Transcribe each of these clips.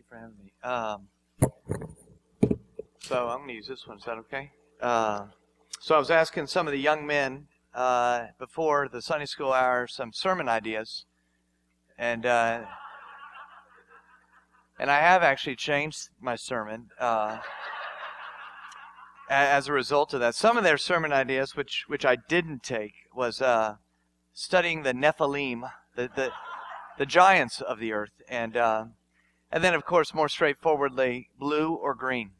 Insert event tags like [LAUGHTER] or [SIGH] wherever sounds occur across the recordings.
you for having me. Um, so I'm going to use this one. Is that okay? Uh, so I was asking some of the young men uh, before the Sunday school hour some sermon ideas, and uh, and I have actually changed my sermon uh, as a result of that. Some of their sermon ideas, which which I didn't take, was uh, studying the Nephilim, the the the giants of the earth, and uh, and then of course more straightforwardly, blue or green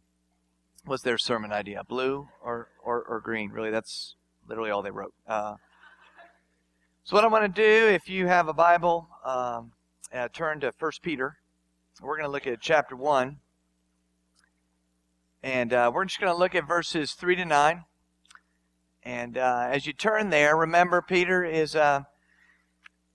was their sermon idea. Blue or or, or green. Really, that's literally all they wrote. Uh, so what I want to do, if you have a Bible, um, uh, turn to First Peter. We're going to look at chapter one, and uh, we're just going to look at verses three to nine. And uh, as you turn there, remember Peter is uh,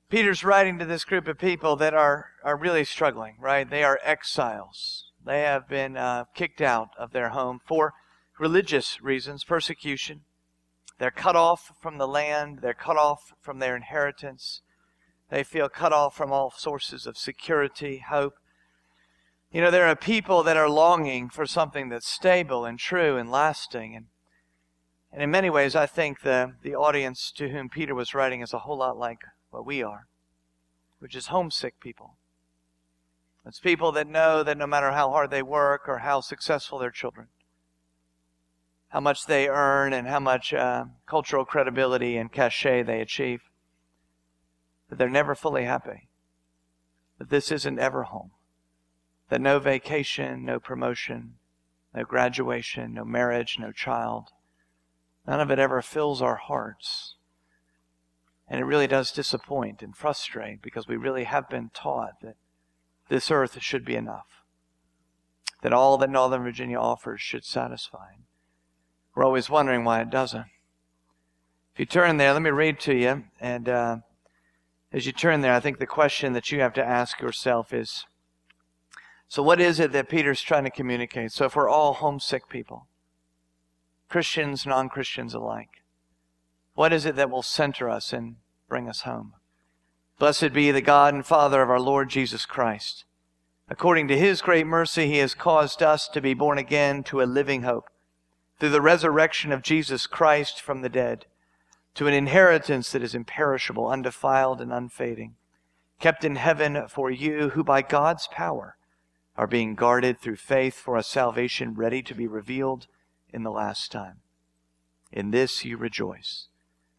Peter's writing to this group of people that are, are really struggling, right? They are exiles. They have been uh, kicked out of their home for religious reasons, persecution. They're cut off from the land, they're cut off from their inheritance. They feel cut off from all sources of security, hope. You know, there are people that are longing for something that's stable and true and lasting. And, and in many ways, I think the, the audience to whom Peter was writing is a whole lot like what we are, which is homesick people. It's people that know that no matter how hard they work or how successful their children, how much they earn and how much uh, cultural credibility and cachet they achieve, that they're never fully happy. That this isn't ever home. That no vacation, no promotion, no graduation, no marriage, no child, none of it ever fills our hearts. And it really does disappoint and frustrate because we really have been taught that this earth should be enough. That all that Northern Virginia offers should satisfy. We're always wondering why it doesn't. If you turn there, let me read to you. And uh, as you turn there, I think the question that you have to ask yourself is so, what is it that Peter's trying to communicate? So, if we're all homesick people, Christians, non Christians alike, what is it that will center us and bring us home? Blessed be the God and Father of our Lord Jesus Christ. According to his great mercy, he has caused us to be born again to a living hope through the resurrection of Jesus Christ from the dead, to an inheritance that is imperishable, undefiled, and unfading, kept in heaven for you, who by God's power are being guarded through faith for a salvation ready to be revealed in the last time. In this you rejoice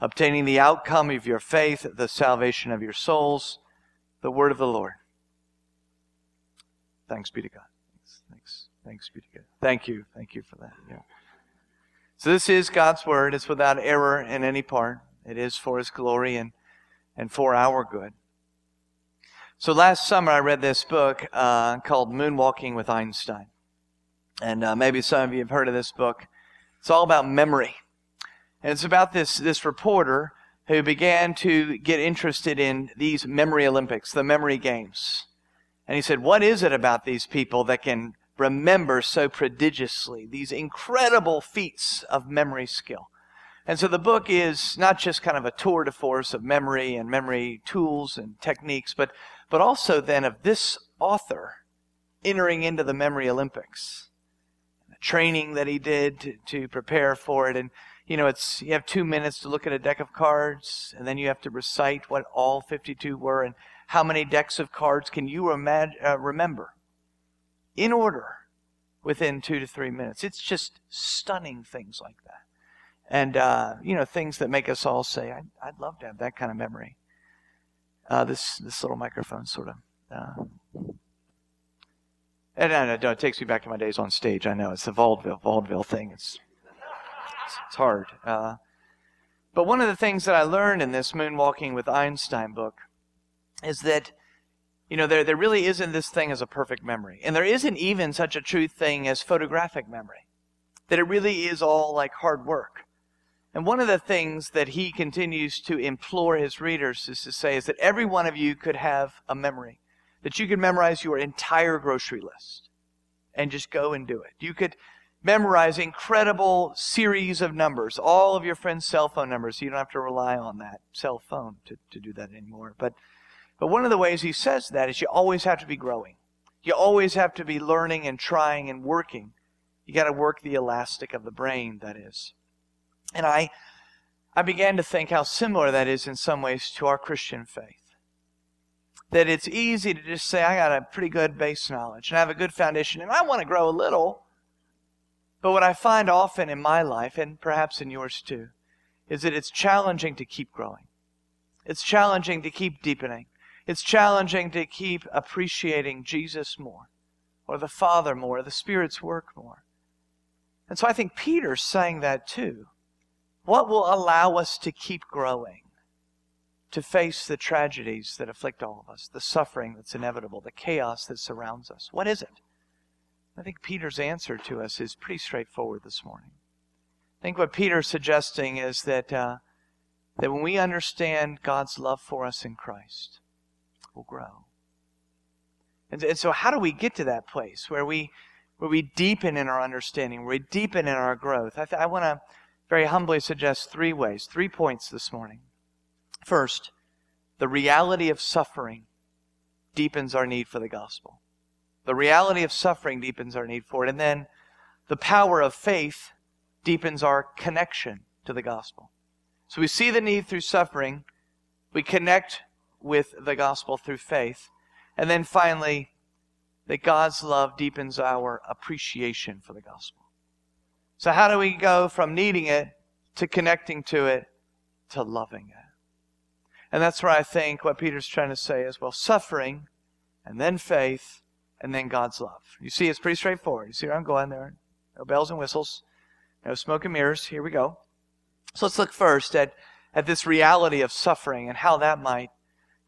obtaining the outcome of your faith, the salvation of your souls, the word of the Lord. Thanks be to God. Thanks, thanks, thanks be to God. Thank you, thank you for that. Yeah. So this is God's word. It's without error in any part. It is for His glory and and for our good. So last summer I read this book uh, called Moonwalking with Einstein, and uh, maybe some of you have heard of this book. It's all about memory. And it's about this, this reporter who began to get interested in these memory Olympics, the memory games. And he said, What is it about these people that can remember so prodigiously, these incredible feats of memory skill? And so the book is not just kind of a tour de force of memory and memory tools and techniques, but, but also then of this author entering into the memory Olympics. The training that he did to, to prepare for it. And, you know, it's you have two minutes to look at a deck of cards, and then you have to recite what all 52 were, and how many decks of cards can you uh, remember in order within two to three minutes. It's just stunning things like that, and uh, you know, things that make us all say, I'd, "I'd, love to have that kind of memory." Uh, this this little microphone sort of. Uh, and, and, it takes me back to my days on stage. I know it's the vaudeville vaudeville thing. It's it's hard. Uh, but one of the things that I learned in this Moonwalking with Einstein book is that You know, there, there really isn't this thing as a perfect memory. And there isn't even such a true thing as photographic memory. That it really is all like hard work. And one of the things that he continues to implore his readers is to say is that every one of you could have a memory. That you could memorize your entire grocery list and just go and do it. You could memorize incredible series of numbers, all of your friends' cell phone numbers. So You don't have to rely on that cell phone to, to do that anymore. But, but one of the ways he says that is you always have to be growing. You always have to be learning and trying and working. You got to work the elastic of the brain, that is. And I, I began to think how similar that is in some ways to our Christian faith. That it's easy to just say, I got a pretty good base knowledge and I have a good foundation and I want to grow a little. But what I find often in my life, and perhaps in yours too, is that it's challenging to keep growing. It's challenging to keep deepening. It's challenging to keep appreciating Jesus more, or the Father more, or the Spirit's work more. And so I think Peter's saying that too. What will allow us to keep growing? To face the tragedies that afflict all of us, the suffering that's inevitable, the chaos that surrounds us? What is it? I think Peter's answer to us is pretty straightforward this morning. I think what Peter's suggesting is that, uh, that when we understand God's love for us in Christ, we'll grow. And, and so, how do we get to that place where we, where we deepen in our understanding, where we deepen in our growth? I, th- I want to very humbly suggest three ways, three points this morning. First, the reality of suffering deepens our need for the gospel. The reality of suffering deepens our need for it. And then the power of faith deepens our connection to the gospel. So we see the need through suffering. We connect with the gospel through faith. And then finally, that God's love deepens our appreciation for the gospel. So how do we go from needing it to connecting to it to loving it? And that's where I think what Peter's trying to say is, well, suffering and then faith and then God's love. You see, it's pretty straightforward. You see where I'm going there? No bells and whistles, no smoke and mirrors. Here we go. So let's look first at, at this reality of suffering and how that might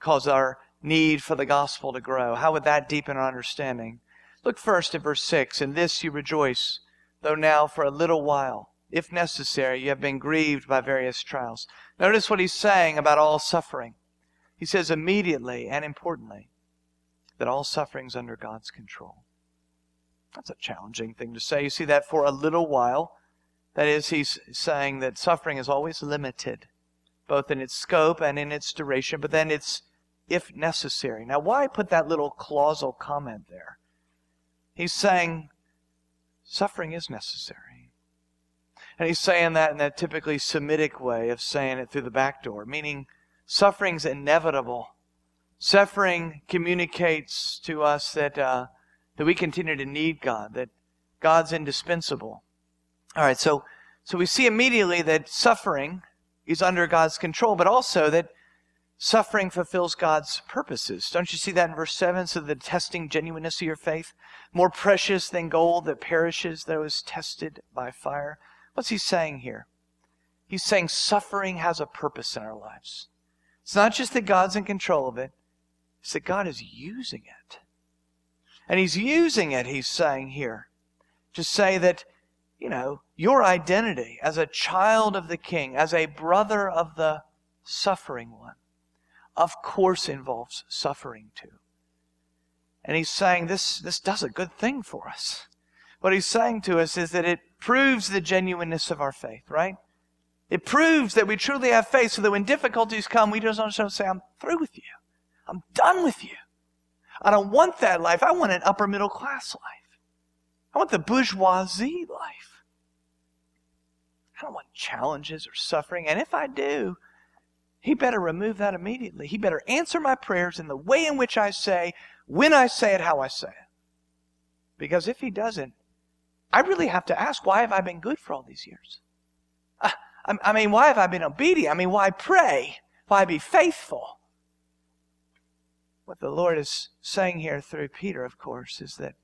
cause our need for the gospel to grow. How would that deepen our understanding? Look first at verse 6. In this you rejoice, though now for a little while, if necessary, you have been grieved by various trials. Notice what he's saying about all suffering. He says immediately and importantly, that all suffering's under God's control. That's a challenging thing to say. You see that for a little while. That is, he's saying that suffering is always limited, both in its scope and in its duration, but then it's if necessary. Now, why put that little clausal comment there? He's saying suffering is necessary. And he's saying that in that typically Semitic way of saying it through the back door, meaning suffering's inevitable Suffering communicates to us that, uh, that we continue to need God, that God's indispensable. All right, so, so we see immediately that suffering is under God's control, but also that suffering fulfills God's purposes. Don't you see that in verse 7? So the testing genuineness of your faith, more precious than gold that perishes, though is tested by fire. What's he saying here? He's saying suffering has a purpose in our lives. It's not just that God's in control of it, that God is using it. And He's using it, He's saying here, to say that, you know, your identity as a child of the King, as a brother of the suffering one, of course involves suffering too. And He's saying this, this does a good thing for us. What He's saying to us is that it proves the genuineness of our faith, right? It proves that we truly have faith so that when difficulties come, we just don't say, I'm through with you. I'm done with you. I don't want that life. I want an upper middle class life. I want the bourgeoisie life. I don't want challenges or suffering. And if I do, he better remove that immediately. He better answer my prayers in the way in which I say, when I say it, how I say it. Because if he doesn't, I really have to ask, why have I been good for all these years? Ah, I, I mean, why have I been obedient? I mean, why pray? Why be faithful? What the Lord is saying here through Peter, of course, is that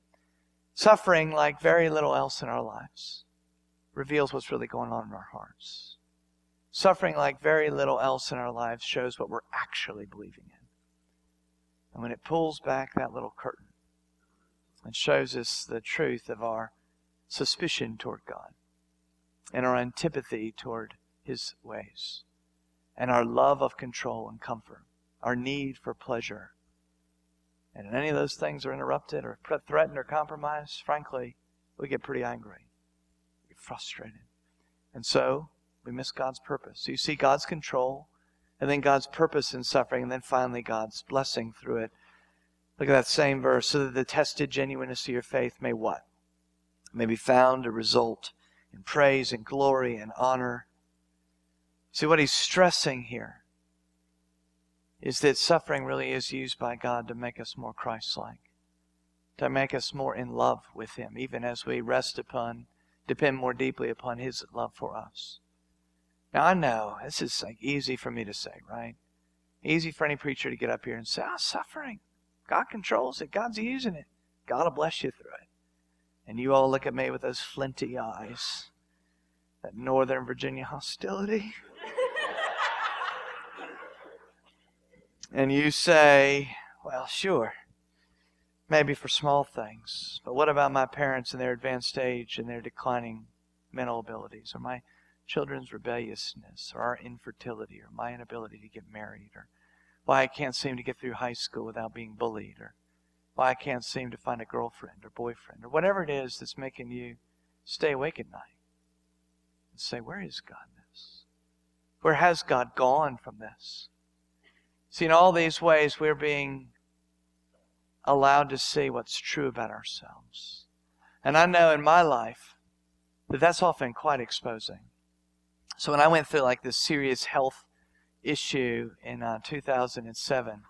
suffering, like very little else in our lives, reveals what's really going on in our hearts. Suffering, like very little else in our lives, shows what we're actually believing in. And when it pulls back that little curtain and shows us the truth of our suspicion toward God and our antipathy toward His ways and our love of control and comfort, our need for pleasure. And if any of those things are interrupted or threatened or compromised, frankly, we get pretty angry. We get frustrated. And so we miss God's purpose. So you see God's control, and then God's purpose in suffering, and then finally God's blessing through it. Look at that same verse. So that the tested genuineness of your faith may what? May be found a result in praise and glory and honor. See what he's stressing here is that suffering really is used by God to make us more Christ like, to make us more in love with Him, even as we rest upon, depend more deeply upon His love for us. Now, I know this is like easy for me to say, right? Easy for any preacher to get up here and say, oh, suffering. God controls it. God's using it. God will bless you through it. And you all look at me with those flinty eyes, that Northern Virginia hostility. [LAUGHS] and you say, well, sure, maybe for small things, but what about my parents in their advanced age and their declining mental abilities, or my children's rebelliousness, or our infertility, or my inability to get married, or why I can't seem to get through high school without being bullied, or why I can't seem to find a girlfriend or boyfriend, or whatever it is that's making you stay awake at night and say, Where is God in this? Where has God gone from this? See, in all these ways, we're being allowed to see what's true about ourselves. And I know in my life that that's often quite exposing. So when I went through like this serious health issue in uh, 2007,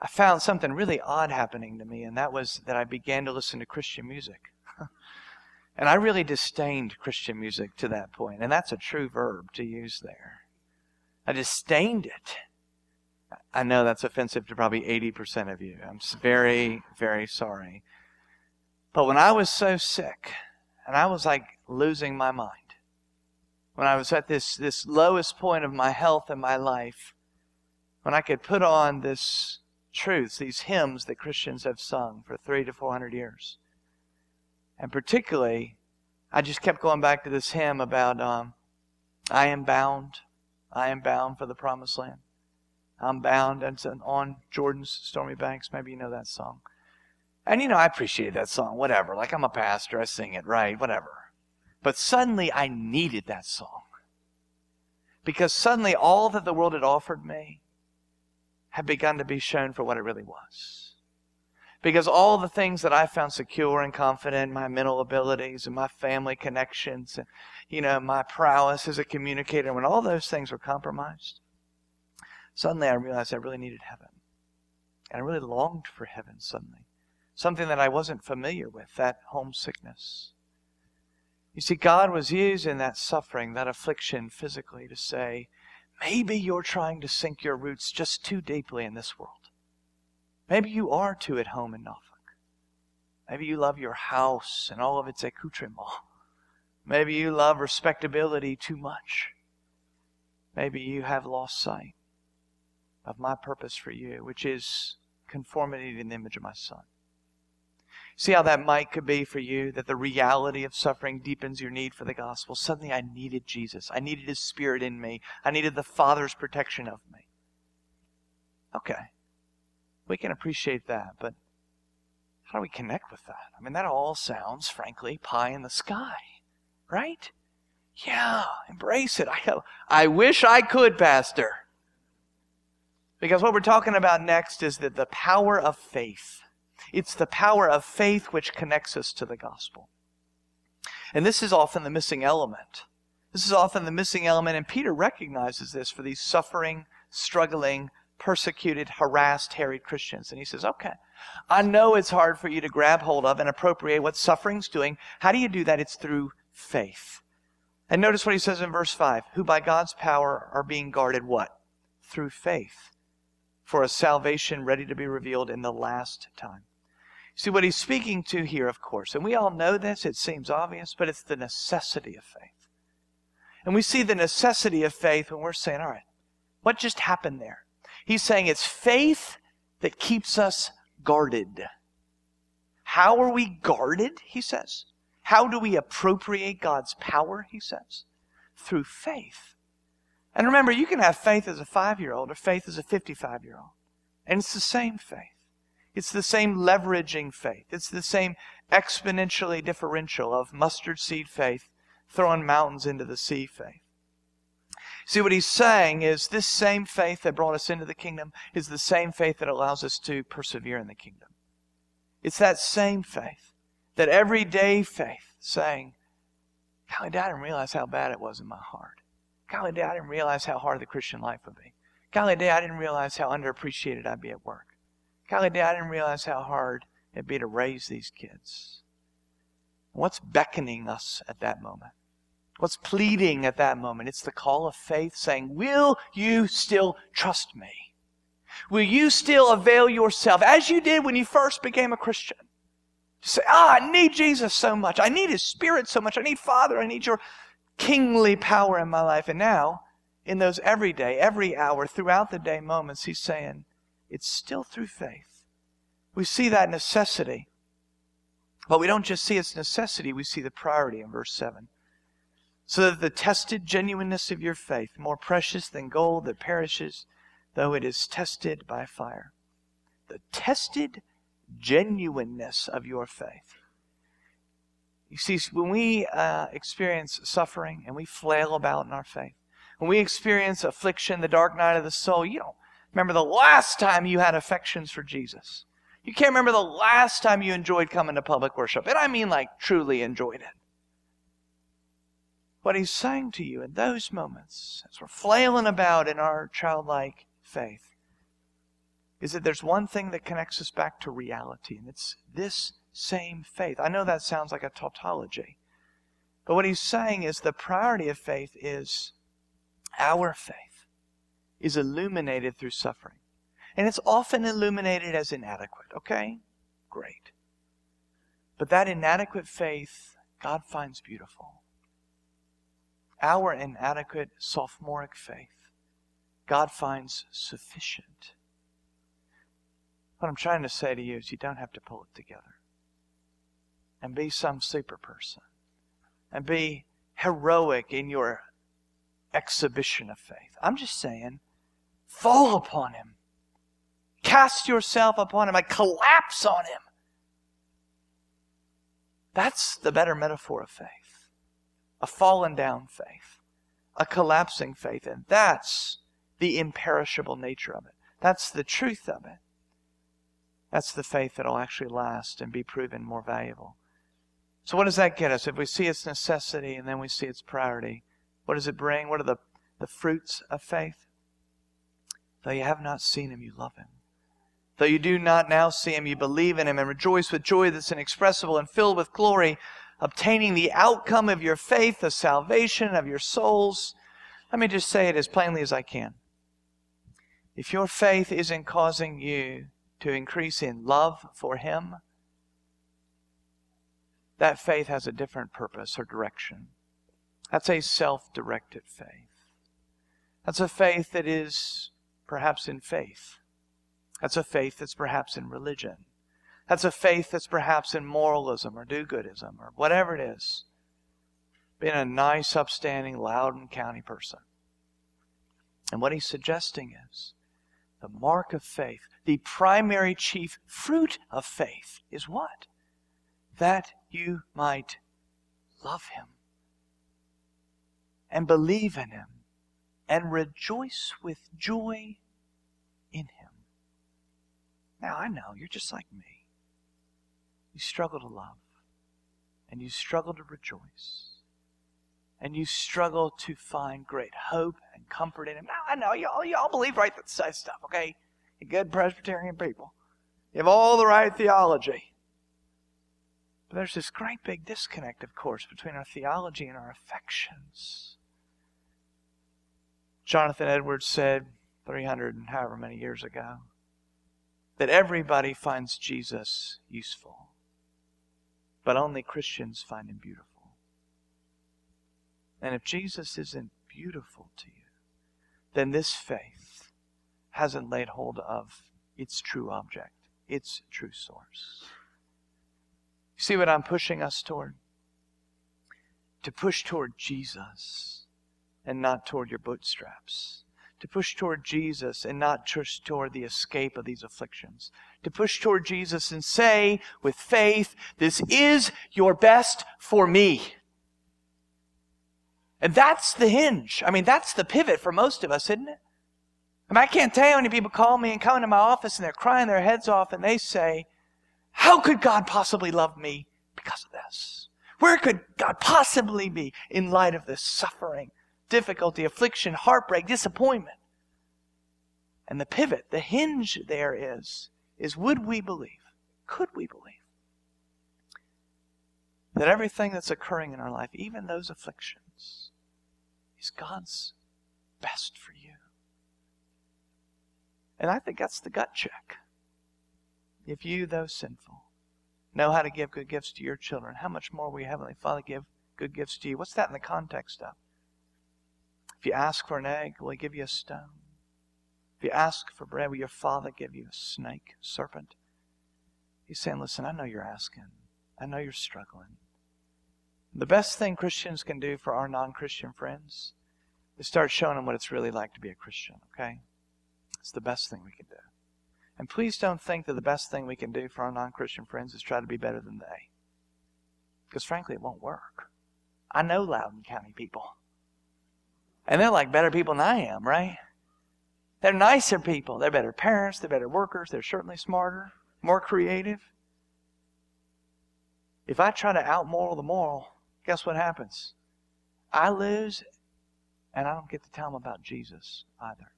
I found something really odd happening to me, and that was that I began to listen to Christian music. [LAUGHS] and I really disdained Christian music to that point, and that's a true verb to use there. I disdained it. I know that's offensive to probably 80% of you. I'm very, very sorry. But when I was so sick, and I was like losing my mind, when I was at this, this lowest point of my health and my life, when I could put on this truths, these hymns that Christians have sung for three to four hundred years. And particularly, I just kept going back to this hymn about um, I am bound, I am bound for the promised land. I'm bound and on Jordan's stormy banks. Maybe you know that song. And you know, I appreciate that song, whatever. Like I'm a pastor, I sing it, right? Whatever. But suddenly I needed that song. Because suddenly all that the world had offered me had begun to be shown for what it really was. Because all the things that I found secure and confident, my mental abilities and my family connections and, you know, my prowess as a communicator, when all those things were compromised, suddenly I realized I really needed heaven. And I really longed for heaven suddenly. Something that I wasn't familiar with, that homesickness. You see, God was using that suffering, that affliction physically to say, maybe you're trying to sink your roots just too deeply in this world. Maybe you are too at home in Norfolk. Maybe you love your house and all of its accoutrements. Maybe you love respectability too much. Maybe you have lost sight of my purpose for you, which is conformity to the image of my Son. See how that might could be for you, that the reality of suffering deepens your need for the gospel. Suddenly I needed Jesus. I needed His Spirit in me. I needed the Father's protection of me. Okay. We can appreciate that, but how do we connect with that? I mean, that all sounds, frankly, pie in the sky, right? Yeah, embrace it. I, I wish I could, Pastor. Because what we're talking about next is that the power of faith. It's the power of faith which connects us to the gospel. And this is often the missing element. This is often the missing element, and Peter recognizes this for these suffering, struggling, persecuted, harassed, harried Christians. And he says, okay, I know it's hard for you to grab hold of and appropriate what suffering's doing. How do you do that? It's through faith. And notice what he says in verse 5 who by God's power are being guarded what? Through faith for a salvation ready to be revealed in the last time. See what he's speaking to here, of course, and we all know this, it seems obvious, but it's the necessity of faith. And we see the necessity of faith when we're saying, all right, what just happened there? He's saying it's faith that keeps us guarded. How are we guarded, he says? How do we appropriate God's power, he says? Through faith. And remember, you can have faith as a five year old or faith as a 55 year old. And it's the same faith. It's the same leveraging faith. It's the same exponentially differential of mustard seed faith throwing mountains into the sea faith. See, what he's saying is this same faith that brought us into the kingdom is the same faith that allows us to persevere in the kingdom. It's that same faith, that everyday faith, saying, Golly, I didn't realize how bad it was in my heart. Golly, day, I didn't realize how hard the Christian life would be. Golly, day, I didn't realize how underappreciated I'd be at work. Golly, day, I didn't realize how hard it'd be to raise these kids. What's beckoning us at that moment? What's pleading at that moment? It's the call of faith saying, Will you still trust me? Will you still avail yourself as you did when you first became a Christian? To say, Ah, I need Jesus so much. I need His Spirit so much. I need Father. I need your kingly power in my life. And now, in those every day, every hour, throughout the day moments, He's saying, It's still through faith. We see that necessity. But we don't just see its necessity, we see the priority in verse 7 so that the tested genuineness of your faith, more precious than gold that perishes, though it is tested by fire. The tested genuineness of your faith. You see, when we uh, experience suffering and we flail about in our faith, when we experience affliction, the dark night of the soul, you don't remember the last time you had affections for Jesus. You can't remember the last time you enjoyed coming to public worship. And I mean like truly enjoyed it. What he's saying to you in those moments, as we're flailing about in our childlike faith, is that there's one thing that connects us back to reality, and it's this same faith. I know that sounds like a tautology, but what he's saying is the priority of faith is our faith is illuminated through suffering. And it's often illuminated as inadequate, okay? Great. But that inadequate faith, God finds beautiful our inadequate sophomoric faith, God finds sufficient. What I'm trying to say to you is you don't have to pull it together and be some super person and be heroic in your exhibition of faith. I'm just saying, fall upon Him. Cast yourself upon Him. I collapse on Him. That's the better metaphor of faith a fallen down faith, a collapsing faith. And that's the imperishable nature of it. That's the truth of it. That's the faith that'll actually last and be proven more valuable. So, what does that get us? If we see its necessity and then we see its priority, what does it bring? What are the, the fruits of faith? Though you have not seen him, you love him. Though you do not now see him, you believe in him and rejoice with joy that's inexpressible and filled with glory, obtaining the outcome of your faith, the salvation of your souls. Let me just say it as plainly as I can. If your faith isn't causing you to increase in love for Him, that faith has a different purpose or direction. That's a self directed faith. That's a faith that is perhaps in faith. That's a faith that's perhaps in religion. That's a faith that's perhaps in moralism or do goodism or whatever it is. Being a nice, upstanding Loudoun County person. And what he's suggesting is the mark of faith, the primary chief fruit of faith is what? That you might love him and believe in him and rejoice with joy in him. Now, I know you're just like me. You struggle to love. And you struggle to rejoice. And you struggle to find great hope and comfort in Him. Now, I know y'all, y'all believe right that side stuff, okay? you good Presbyterian people. You have all the right theology. But there's this great big disconnect, of course, between our theology and our affections. Jonathan Edwards said 300 and however many years ago that everybody finds Jesus useful but only Christians find him beautiful. And if Jesus isn't beautiful to you, then this faith hasn't laid hold of its true object, its true source. See what I'm pushing us toward? To push toward Jesus and not toward your bootstraps. To push toward Jesus and not toward the escape of these afflictions. To push toward Jesus and say with faith, This is your best for me. And that's the hinge. I mean, that's the pivot for most of us, isn't it? I mean, I can't tell you how many people call me and come into my office and they're crying their heads off and they say, How could God possibly love me because of this? Where could God possibly be in light of this suffering, difficulty, affliction, heartbreak, disappointment? And the pivot, the hinge there is, is would we believe? Could we believe? That everything that's occurring in our life, even those afflictions, is God's best for you. And I think that's the gut check. If you, though sinful, know how to give good gifts to your children, how much more will your Heavenly Father give good gifts to you? What's that in the context of? If you ask for an egg, will He give you a stone? If you ask for bread, will your Father give you a snake, serpent? He's saying, Listen, I know you're asking. I know you're struggling. The best thing Christians can do for our non Christian friends is start showing them what it's really like to be a Christian, okay? It's the best thing we can do. And please don't think that the best thing we can do for our non Christian friends is try to be better than they. Because frankly, it won't work. I know Loudoun County people. And they're like better people than I am, right? They're nicer people. They're better parents. They're better workers. They're certainly smarter, more creative. If I try to outmoral the moral, guess what happens? I lose, and I don't get to tell them about Jesus either.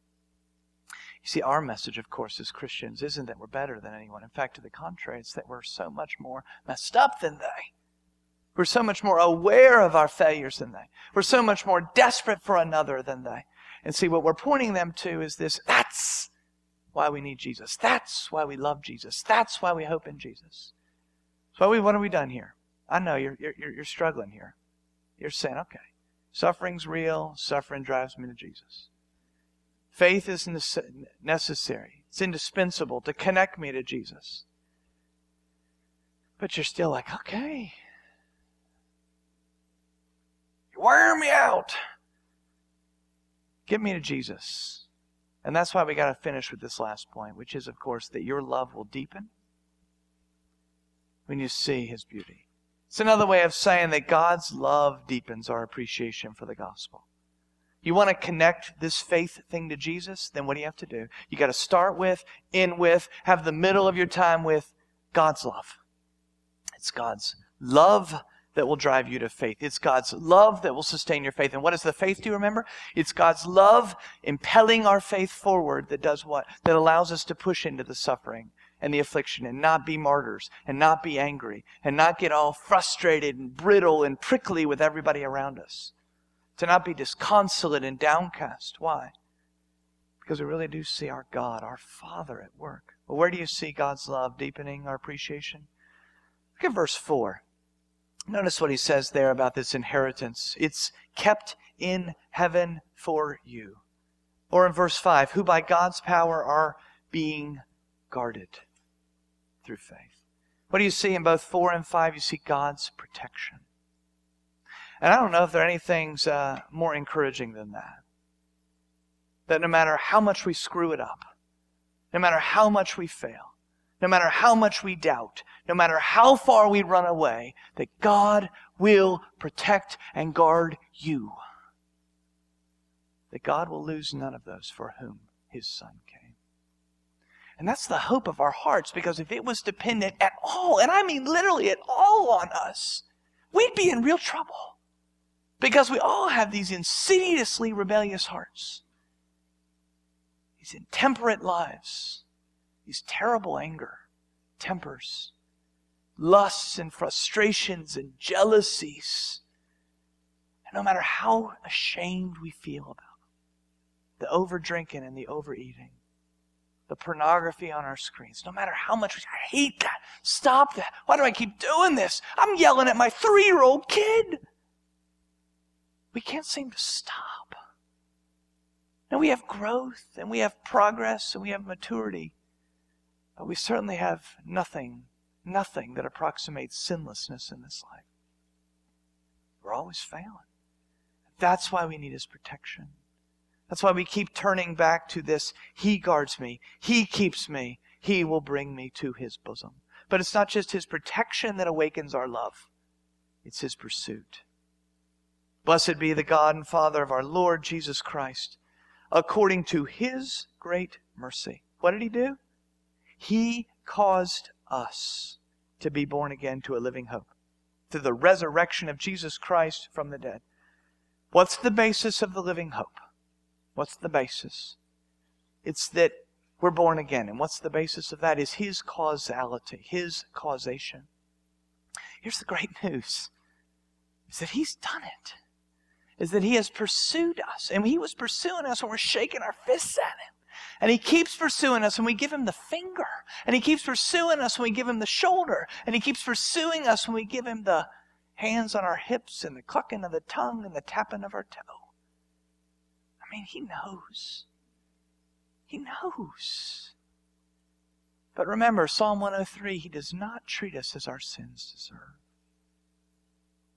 You see, our message, of course, as Christians isn't that we're better than anyone. In fact, to the contrary, it's that we're so much more messed up than they. We're so much more aware of our failures than they. We're so much more desperate for another than they. And see, what we're pointing them to is this that's why we need Jesus. That's why we love Jesus. That's why we hope in Jesus. So, what have we done here? I know you're, you're, you're struggling here. You're saying, okay, suffering's real, suffering drives me to Jesus. Faith is necessary, it's indispensable to connect me to Jesus. But you're still like, okay. You wear me out. Get me to Jesus. And that's why we got to finish with this last point, which is, of course, that your love will deepen when you see his beauty. It's another way of saying that God's love deepens our appreciation for the gospel. You want to connect this faith thing to Jesus? Then what do you have to do? You got to start with, end with, have the middle of your time with God's love. It's God's love that will drive you to faith. It's God's love that will sustain your faith. And what does the faith do, you remember? It's God's love impelling our faith forward that does what? That allows us to push into the suffering and the affliction and not be martyrs and not be angry and not get all frustrated and brittle and prickly with everybody around us to not be disconsolate and downcast. Why? Because we really do see our God, our Father at work. Well, where do you see God's love deepening our appreciation? Look at verse 4. Notice what he says there about this inheritance. It's kept in heaven for you. Or in verse 5, who by God's power are being guarded through faith. What do you see in both 4 and 5? You see God's protection. And I don't know if there are any things uh, more encouraging than that. That no matter how much we screw it up, no matter how much we fail, no matter how much we doubt, no matter how far we run away, that God will protect and guard you. That God will lose none of those for whom his Son came. And that's the hope of our hearts because if it was dependent at all, and I mean literally at all on us, we'd be in real trouble. Because we all have these insidiously rebellious hearts, these intemperate lives, these terrible anger, tempers, lusts and frustrations and jealousies. And no matter how ashamed we feel about them, the over drinking and the overeating, the pornography on our screens, no matter how much we I hate that, stop that. Why do I keep doing this? I'm yelling at my three year old kid we can't seem to stop. Now we have growth and we have progress and we have maturity. But we certainly have nothing, nothing that approximates sinlessness in this life. We're always failing. That's why we need His protection. That's why we keep turning back to this He guards me, He keeps me, He will bring me to His bosom. But it's not just His protection that awakens our love, it's His pursuit. Blessed be the God and Father of our Lord Jesus Christ. According to His great mercy. What did He do? He caused us to be born again to a living hope through the resurrection of Jesus Christ from the dead. What's the basis of the living hope? What's the basis? It's that we're born again. And what's the basis of that? Is His causality, His causation. Here's the great [LAUGHS] news is that He's done it. Is that He has pursued us. And He was pursuing us when we're shaking our fists at Him. And he keeps pursuing us and we give him the finger. And he keeps pursuing us when we give him the shoulder. And he keeps pursuing us when we give him the hands on our hips and the clucking of the tongue and the tapping of our toe. I mean, he knows. He knows. But remember, Psalm 103, he does not treat us as our sins deserve.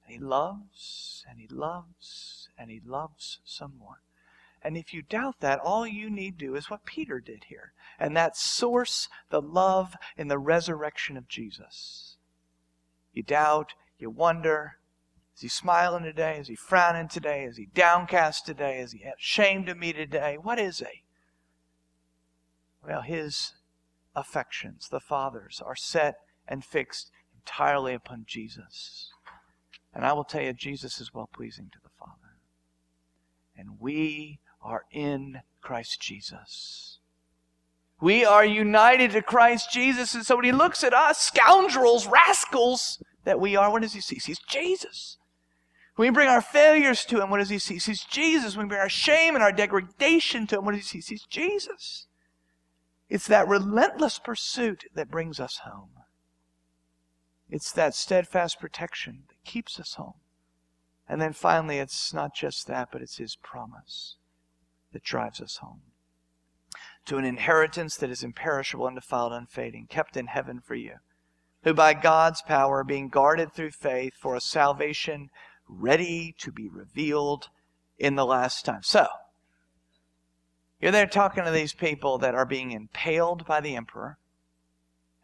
He loves and he loves and he loves someone. And if you doubt that, all you need do is what Peter did here. And that source the love in the resurrection of Jesus. You doubt, you wonder, is he smiling today? Is he frowning today? Is he downcast today? Is he ashamed of me today? What is he? Well, his affections, the Father's, are set and fixed entirely upon Jesus. And I will tell you, Jesus is well pleasing to the Father. And we are in Christ Jesus. We are united to Christ Jesus. And so when he looks at us, scoundrels, rascals that we are, what does he see? He sees Jesus. When we bring our failures to him, what does he see? He sees Jesus. When we bring our shame and our degradation to him, what does he see? He sees Jesus. It's that relentless pursuit that brings us home. It's that steadfast protection keeps us home. And then finally, it's not just that, but it's his promise that drives us home. To an inheritance that is imperishable, undefiled, unfading, kept in heaven for you, who by God's power, are being guarded through faith for a salvation ready to be revealed in the last time. So, you're there talking to these people that are being impaled by the emperor,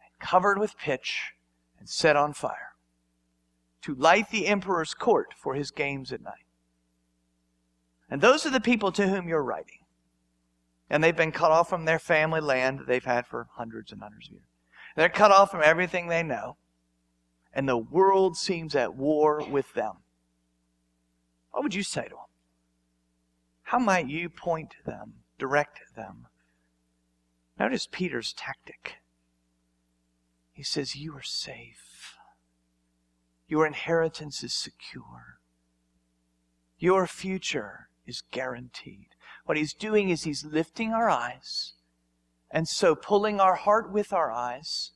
and covered with pitch, and set on fire to light the emperor's court for his games at night. And those are the people to whom you're writing. And they've been cut off from their family land that they've had for hundreds and hundreds of years. They're cut off from everything they know. And the world seems at war with them. What would you say to them? How might you point them, direct them? Notice Peter's tactic. He says, You are safe. Your inheritance is secure. Your future is guaranteed. What he's doing is he's lifting our eyes and so pulling our heart with our eyes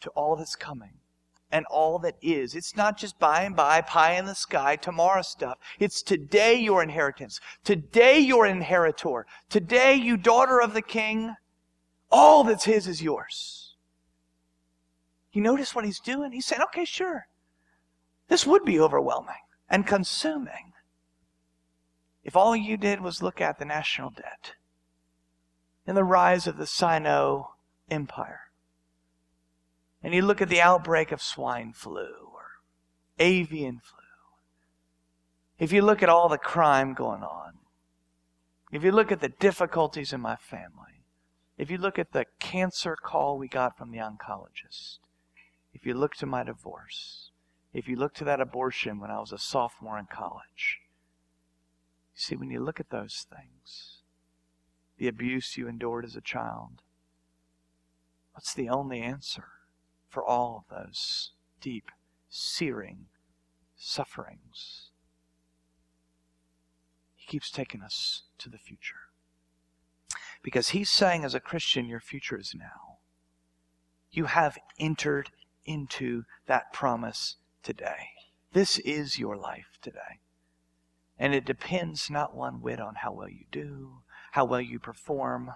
to all that's coming and all that is. It's not just by and by, pie in the sky, tomorrow stuff. It's today your inheritance. Today your inheritor. Today you daughter of the king. All that's his is yours. You notice what he's doing? He's saying, okay, sure. This would be overwhelming and consuming. If all you did was look at the national debt and the rise of the Sino Empire, and you look at the outbreak of swine flu or avian flu, if you look at all the crime going on, if you look at the difficulties in my family, if you look at the cancer call we got from the oncologist, if you look to my divorce, if you look to that abortion when I was a sophomore in college, you see, when you look at those things, the abuse you endured as a child, what's the only answer for all of those deep, searing sufferings? He keeps taking us to the future. Because he's saying, as a Christian, your future is now. You have entered into that promise today. This is your life today. And it depends not one whit on how well you do, how well you perform,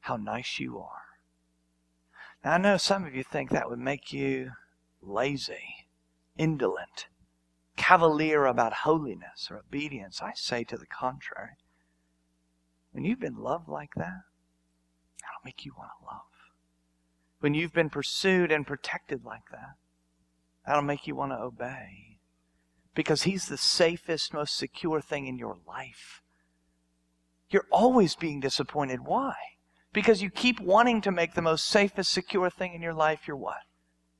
how nice you are. Now, I know some of you think that would make you lazy, indolent, cavalier about holiness or obedience. I say to the contrary. When you've been loved like that, that'll make you want to love. When you've been pursued and protected like that, that'll make you want to obey. Because He's the safest, most secure thing in your life. You're always being disappointed. Why? Because you keep wanting to make the most safest, secure thing in your life your what?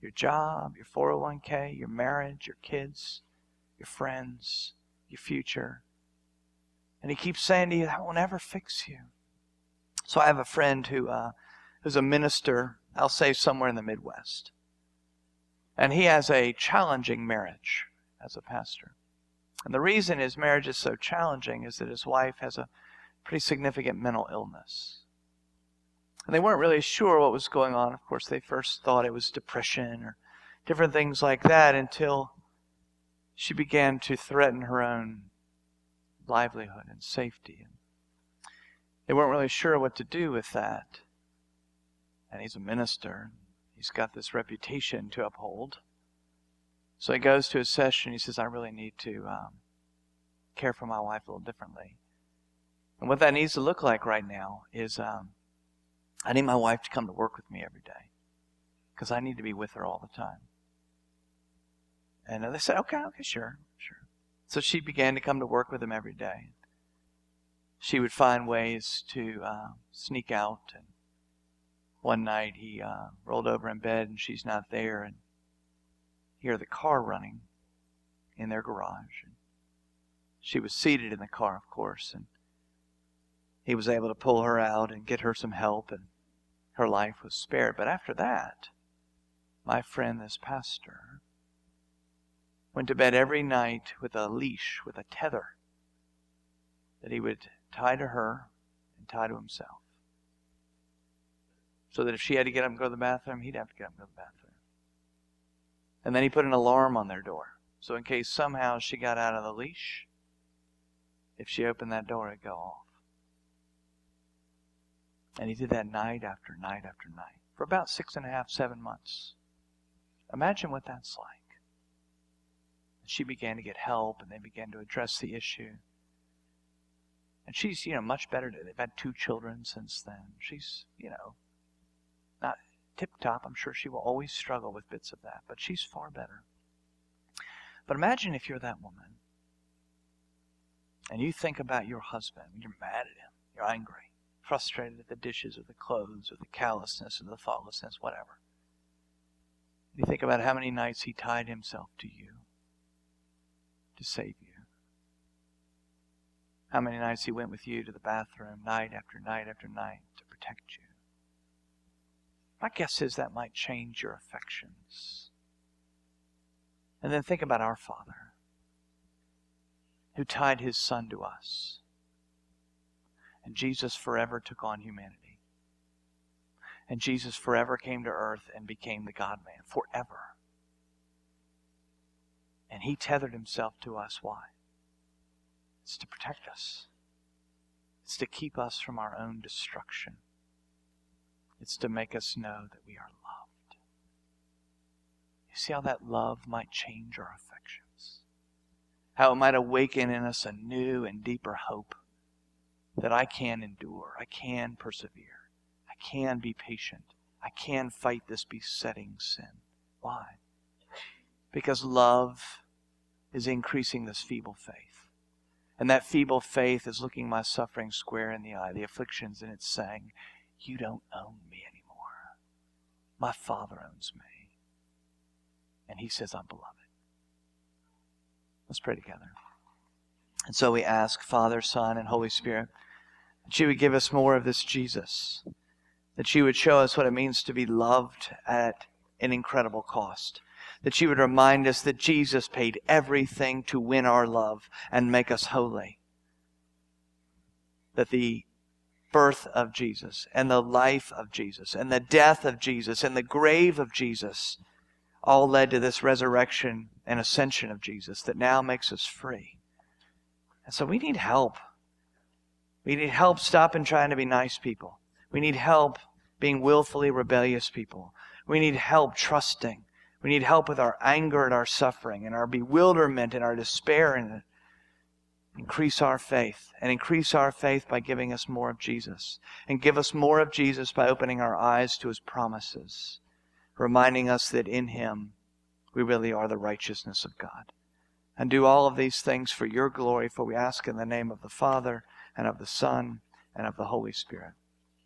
Your job, your 401k, your marriage, your kids, your friends, your future. And he keeps saying to you, that won't ever fix you. So I have a friend who uh, who's a minister, I'll say somewhere in the Midwest. And he has a challenging marriage as a pastor. And the reason his marriage is so challenging is that his wife has a pretty significant mental illness. And they weren't really sure what was going on. Of course, they first thought it was depression or different things like that until she began to threaten her own livelihood and safety. And they weren't really sure what to do with that. And he's a minister. He's got this reputation to uphold. So he goes to a session. He says, I really need to um, care for my wife a little differently. And what that needs to look like right now is um, I need my wife to come to work with me every day because I need to be with her all the time. And they said, okay, okay, sure, sure. So she began to come to work with him every day. She would find ways to uh, sneak out. And one night he uh, rolled over in bed and she's not there, and hear the car running in their garage. And she was seated in the car, of course, and he was able to pull her out and get her some help, and her life was spared. But after that, my friend, this pastor, went to bed every night with a leash, with a tether that he would tie to her and tie to himself. So that if she had to get up and go to the bathroom, he'd have to get up and go to the bathroom. And then he put an alarm on their door. So in case somehow she got out of the leash, if she opened that door, it'd go off. And he did that night after night after night for about six and a half, seven months. Imagine what that's like. And she began to get help and they began to address the issue. And she's, you know, much better. They've had two children since then. She's, you know, tip top. I'm sure she will always struggle with bits of that, but she's far better. But imagine if you're that woman and you think about your husband, you're mad at him, you're angry frustrated at the dishes or the clothes or the callousness or the thoughtlessness, whatever. You think about how many nights he tied himself to you to save you. How many nights he went with you to the bathroom night after night after night to protect you. My guess is that might change your affections. And then think about our Father who tied his Son to us and Jesus forever took on humanity. And Jesus forever came to earth and became the God man. Forever. And he tethered himself to us. Why? It's to protect us. It's to keep us from our own destruction. It's to make us know that we are loved. You see how that love might change our affections? How it might awaken in us a new and deeper hope that I can endure, I can persevere, I can be patient, I can fight this besetting sin. Why? Because love is increasing this feeble faith. And that feeble faith is looking my suffering square in the eye, the afflictions, and it's saying, You don't own me anymore. My Father owns me. And He says, I'm beloved. Let's pray together. And so we ask, Father, Son, and Holy Spirit, that you would give us more of this Jesus, that you would show us what it means to be loved at an incredible cost, that you would remind us that Jesus paid everything to win our love and make us holy, that the birth of Jesus and the life of Jesus and the death of Jesus and the grave of Jesus all led to this resurrection and ascension of Jesus that now makes us free. And so we need help we need help stopping trying to be nice people. We need help being willfully rebellious people. We need help trusting. We need help with our anger and our suffering and our bewilderment and our despair and increase our faith and increase our faith by giving us more of Jesus and give us more of Jesus by opening our eyes to his promises, reminding us that in him we really are the righteousness of God. And do all of these things for your glory, for we ask in the name of the Father and of the Son and of the Holy Spirit.